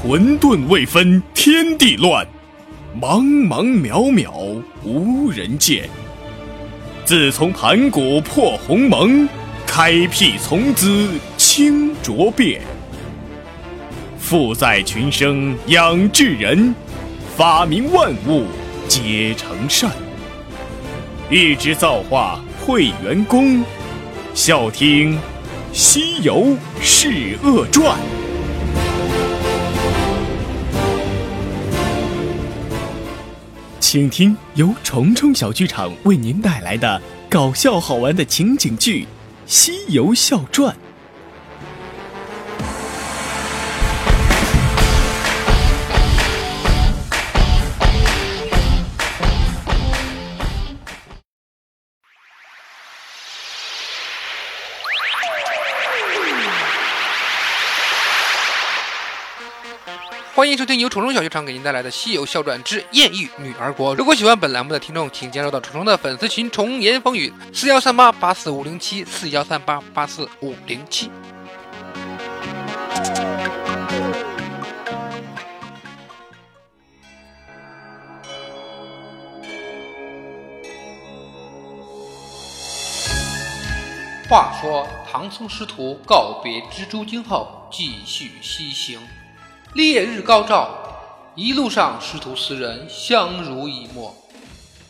混沌未分天地乱，茫茫渺渺无人见。自从盘古破鸿蒙，开辟从兹清浊变。富在群生养至人，发明万物皆成善。欲知造化会元功，笑听《西游释厄传》。请听由虫虫小剧场为您带来的搞笑好玩的情景剧《西游笑传》。迎收听由虫虫小剧场给您带来的《西游笑传之艳遇女儿国》。如果喜欢本栏目的听众，请加入到虫虫的粉丝群“虫言风语”四幺三八八四五零七四幺三八八四五零七。话说唐僧师徒告别蜘蛛精后，继续西行。烈日高照，一路上师徒四人相濡以沫，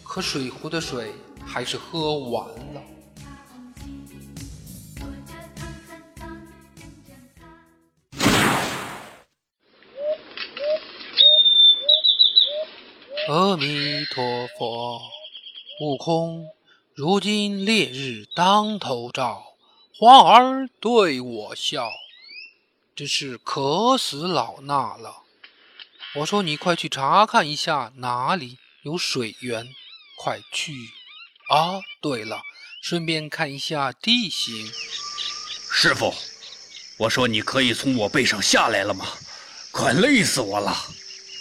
可水壶的水还是喝完了。阿弥陀佛，悟空，如今烈日当头照，花儿对我笑。真是渴死老衲了！我说你快去查看一下哪里有水源，快去！啊，对了，顺便看一下地形。师傅，我说你可以从我背上下来了吗？快累死我了！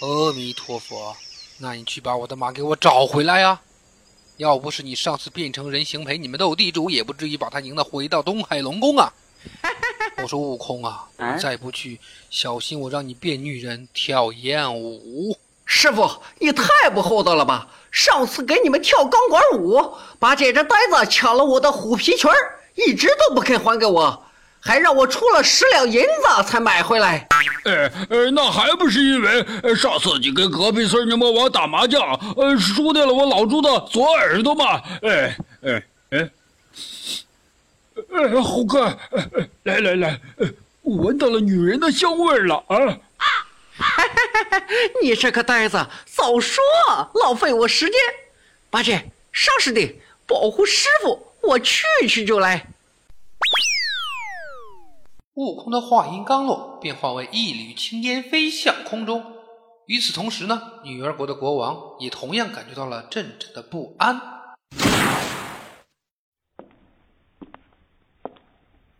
阿弥陀佛，那你去把我的马给我找回来呀！要不是你上次变成人形陪你们斗地主，也不至于把他赢得回到东海龙宫啊！我说悟空啊，再不去，小心我让你变女人跳艳舞。师傅，你太不厚道了吧！上次给你们跳钢管舞，把这只呆子抢了我的虎皮裙一直都不肯还给我，还让我出了十两银子才买回来。呃呃，那还不是因为上次你跟隔壁村牛魔王打麻将，呃，输掉了我老猪的左耳朵嘛？哎哎哎。哎，猴哥，来来来，我闻到了女人的香味了啊！你这个呆子，早说，浪费我时间。八戒，上师弟，保护师傅，我去去就来。悟空的话音刚落，便化为一缕青烟飞向空中。与此同时呢，女儿国的国王也同样感觉到了阵阵的不安。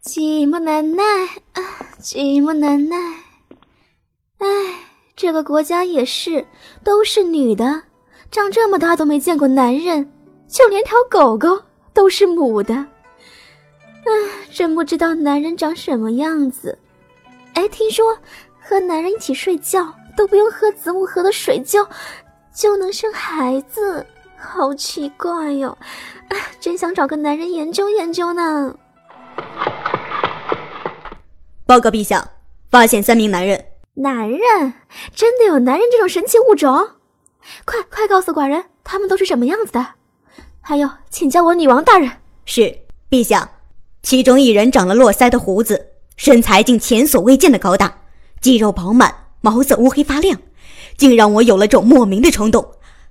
寂寞难耐啊，寂寞难耐。哎，这个国家也是，都是女的，长这么大都没见过男人，就连条狗狗都是母的。啊，真不知道男人长什么样子。哎，听说和男人一起睡觉都不用喝子母河的水就就能生孩子，好奇怪哟！啊，真想找个男人研究研究呢。报告陛下，发现三名男人。男人？真的有男人这种神奇物种？快快告诉寡人，他们都是什么样子的？还有，请叫我女王大人。是，陛下。其中一人长了络腮的胡子，身材竟前所未见的高大，肌肉饱满，毛色乌黑发亮，竟让我有了种莫名的冲动。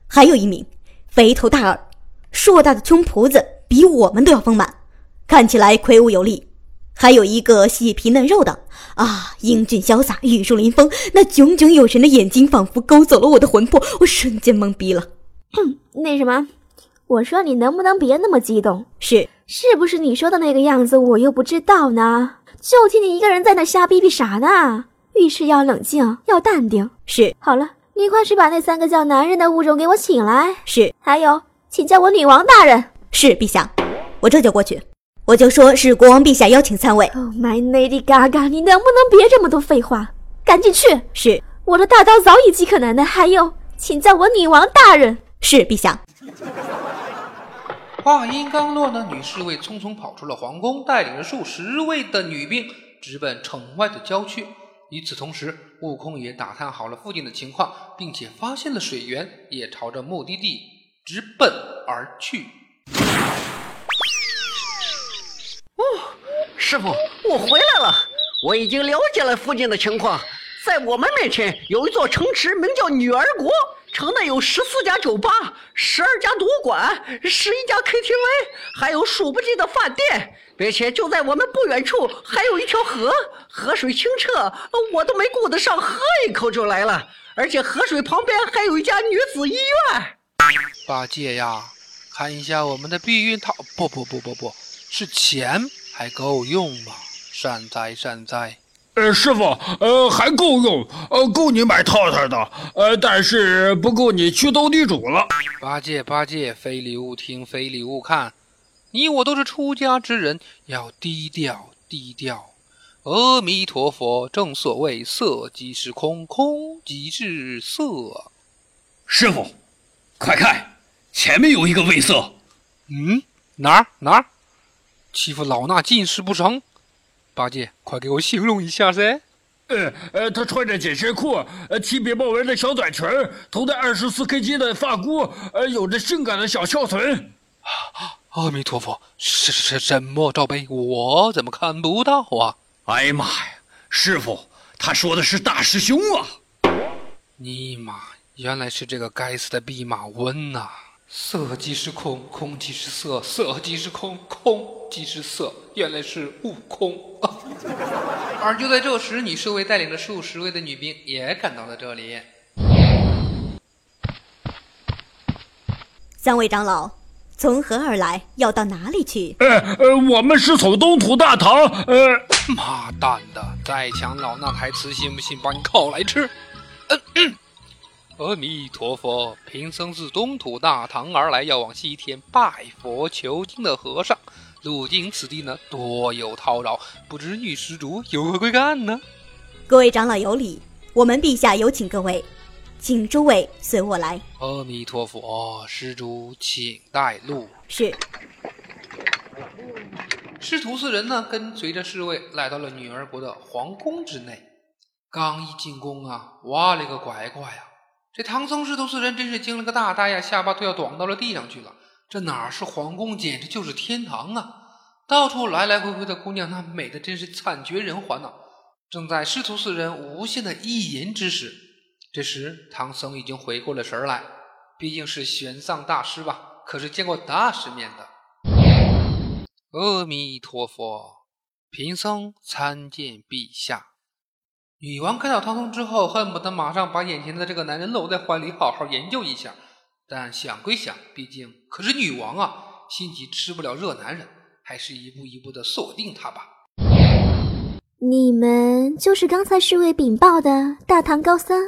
还有一名，肥头大耳，硕大的胸脯子比我们都要丰满，看起来魁梧有力。还有一个细皮嫩肉的啊，英俊潇洒，玉树临风，那炯炯有神的眼睛仿佛勾走了我的魂魄，我瞬间懵逼了。哼，那什么，我说你能不能别那么激动？是，是不是你说的那个样子？我又不知道呢，就听你一个人在那瞎逼逼啥呢？遇事要冷静，要淡定。是，好了，你快去把那三个叫男人的物种给我请来。是，还有，请叫我女王大人。是，陛下，我这就过去。我就说是国王陛下邀请参位。Oh my lady Gaga，你能不能别这么多废话？赶紧去！是我的大刀早已饥渴难耐。还有，请叫我女王大人。是，陛下。话音刚落呢，女侍卫匆匆跑出了皇宫，带领着数十位的女兵直奔城外的郊区。与此同时，悟空也打探好了附近的情况，并且发现了水源，也朝着目的地直奔而去。哦，师傅，我回来了。我已经了解了附近的情况，在我们面前有一座城池，名叫女儿国。城内有十四家酒吧，十二家赌馆，十一家 KTV，还有数不尽的饭店，并且就在我们不远处还有一条河，河水清澈，我都没顾得上喝一口就来了。而且河水旁边还有一家女子医院。八戒呀，看一下我们的避孕套，不不不不不是钱还够用吗？善哉善哉。呃，师傅，呃，还够用，呃，够你买套套的，呃，但是不够你去斗地主了。八戒，八戒，非礼勿听，非礼勿看，你我都是出家之人，要低调低调。阿弥陀佛，正所谓色即是空，空即是色。师傅，快看，前面有一个卫色。嗯，哪儿哪儿？欺负老衲近视不成？八戒，快给我形容一下噻！呃呃，他穿着紧身裤，呃，七别豹纹的小短裙，头戴二十四 K 金的发箍，呃，有着性感的小翘臀。阿弥陀佛，是是什么罩杯？我怎么看不到啊？哎呀妈呀，师傅，他说的是大师兄啊！尼玛，原来是这个该死的弼马温呐！色即是空，空即是色，色即是空，空即是色。原来是悟空。而就在这时，女侍卫带领着数十位的女兵也赶到了这里。三位长老，从何而来？要到哪里去？呃呃，我们是从东土大唐。呃，妈蛋的，再抢老衲台词，信不信把你烤来吃？嗯嗯。阿弥陀佛，贫僧自东土大唐而来，要往西天拜佛求经的和尚。路经此地呢，多有叨扰，不知女施主有何贵干呢？各位长老有礼，我们陛下有请各位，请诸位随我来。阿弥陀佛，施主请带路。是。师徒四人呢，跟随着侍卫来到了女儿国的皇宫之内。刚一进宫啊，哇了个乖乖呀！这唐僧师徒四人真是惊了个大呆呀，下巴都要短到了地上去了。这哪是皇宫，简直就是天堂啊！到处来来回回的姑娘，那美的真是惨绝人寰呐！正在师徒四人无限的意淫之时，这时唐僧已经回过了神来，毕竟是玄奘大师吧，可是见过大世面的。阿弥陀佛，贫僧参见陛下。女王看到唐僧之后，恨不得马上把眼前的这个男人搂在怀里，好好研究一下。但想归想，毕竟可是女王啊，心急吃不了热男人，还是一步一步的锁定他吧。你们就是刚才侍卫禀报的大唐高僧，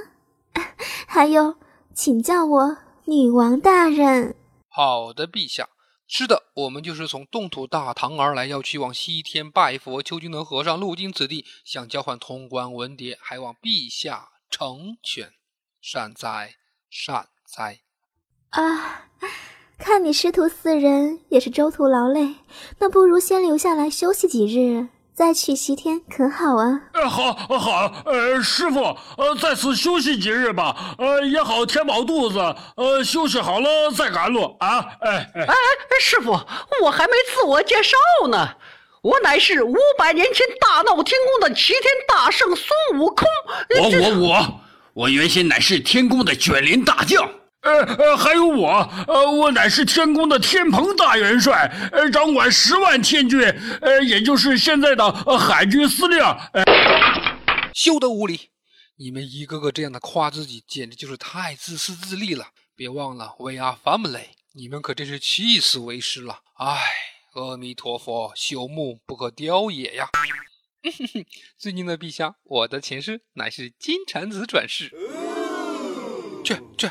还有，请叫我女王大人。好的，陛下。是的，我们就是从东土大唐而来，要去往西天拜佛求经的和尚路经此地，想交换通关文牒，还望陛下成全。善哉，善哉。啊，看你师徒四人也是周途劳累，那不如先留下来休息几日。再去西天可好啊？呃，好，好，呃，师傅，呃，在此休息几日吧，呃，也好填饱肚子，呃，休息好了再赶路啊！哎哎哎，师傅，我还没自我介绍呢，我乃是五百年前大闹天宫的齐天大圣孙悟空。我我我，我原先乃是天宫的卷帘大将。呃呃，还有我，呃，我乃是天宫的天蓬大元帅，呃，掌管十万天军，呃，也就是现在的海军司令。休得无礼！你们一个个这样的夸自己，简直就是太自私自利了。别忘了，We are family，你们可真是气死为师了。唉，阿弥陀佛，朽木不可雕也呀。尊敬的陛下，我的前世乃是金蝉子转世。去去。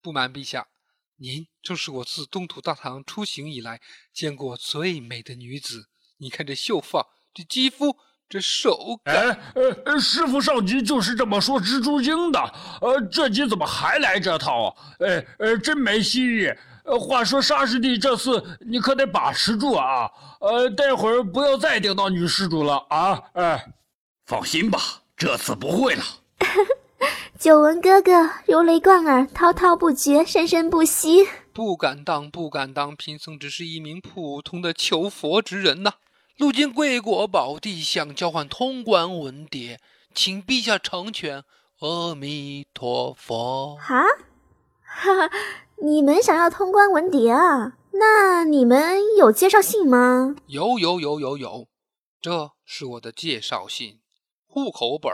不瞒陛下，您正是我自东土大唐出行以来见过最美的女子。你看这秀发，这肌肤，这手感。哎，呃呃，师傅上集就是这么说蜘蛛精的，呃，这集怎么还来这套？哎，呃，真没戏。呃，话说沙师弟，这次你可得把持住啊！呃，待会儿不要再顶到女施主了啊！哎，放心吧，这次不会了。久闻哥哥如雷贯耳，滔滔不绝，生生不息。不敢当，不敢当，贫僧只是一名普通的求佛之人呐。路经贵国宝地，想交换通关文牒，请陛下成全。阿弥陀佛。哈，哈哈。你们想要通关文牒啊？那你们有介绍信吗？有有有有有，这是我的介绍信：户口本、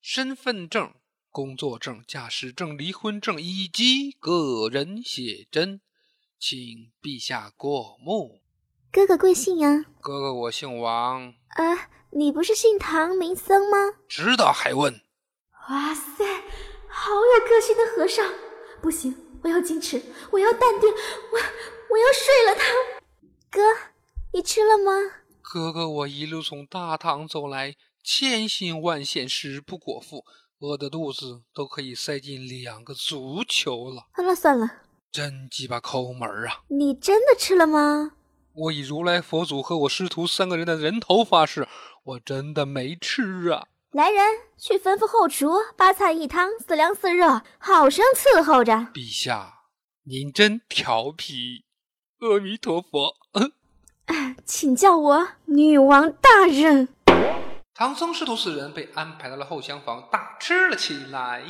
身份证、工作证、驾驶证、离婚证以及个人写真，请陛下过目。哥哥贵姓呀？哥哥我姓王。啊，你不是姓唐名僧吗？知道还问？哇塞，好有个性的和尚！不行。我要矜持，我要淡定，我我要睡了他。哥，你吃了吗？哥哥，我一路从大唐走来，千辛万险，食不果腹，饿的肚子都可以塞进两个足球了。算了，算了。真鸡巴抠门啊！你真的吃了吗？我以如来佛祖和我师徒三个人的人头发誓，我真的没吃啊。来人，去吩咐后厨，八菜一汤，四凉四热，好生伺候着。陛下，您真调皮。阿弥陀佛。请叫我女王大人。唐僧师徒四人被安排到了后厢房，大吃了起来。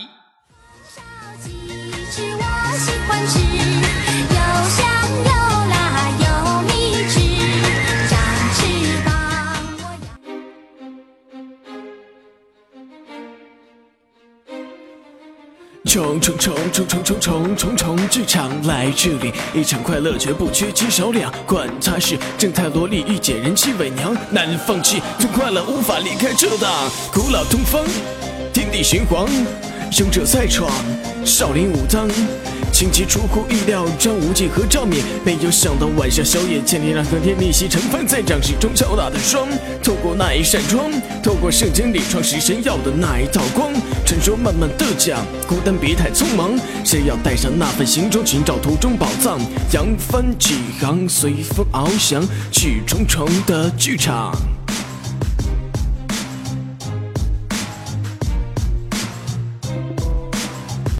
重重重重重重重重重剧场来这里，一场快乐绝不缺斤少两。管他是正太萝莉御姐人气伪娘，难放弃，痛快乐无法离开这档。古老东方，天地玄黄，勇者再闯，少林武当。情节出乎意料，张无忌和赵敏没有想到晚上宵夜，千里让和天逆袭成风，在掌心中敲打的霜。透过那一扇窗，透过圣经里创世神要的那一道光，传说慢慢的讲，孤单别太匆忙，谁要带上那份行装，寻找途中宝藏？扬帆起航，随风翱翔，去重重的剧场。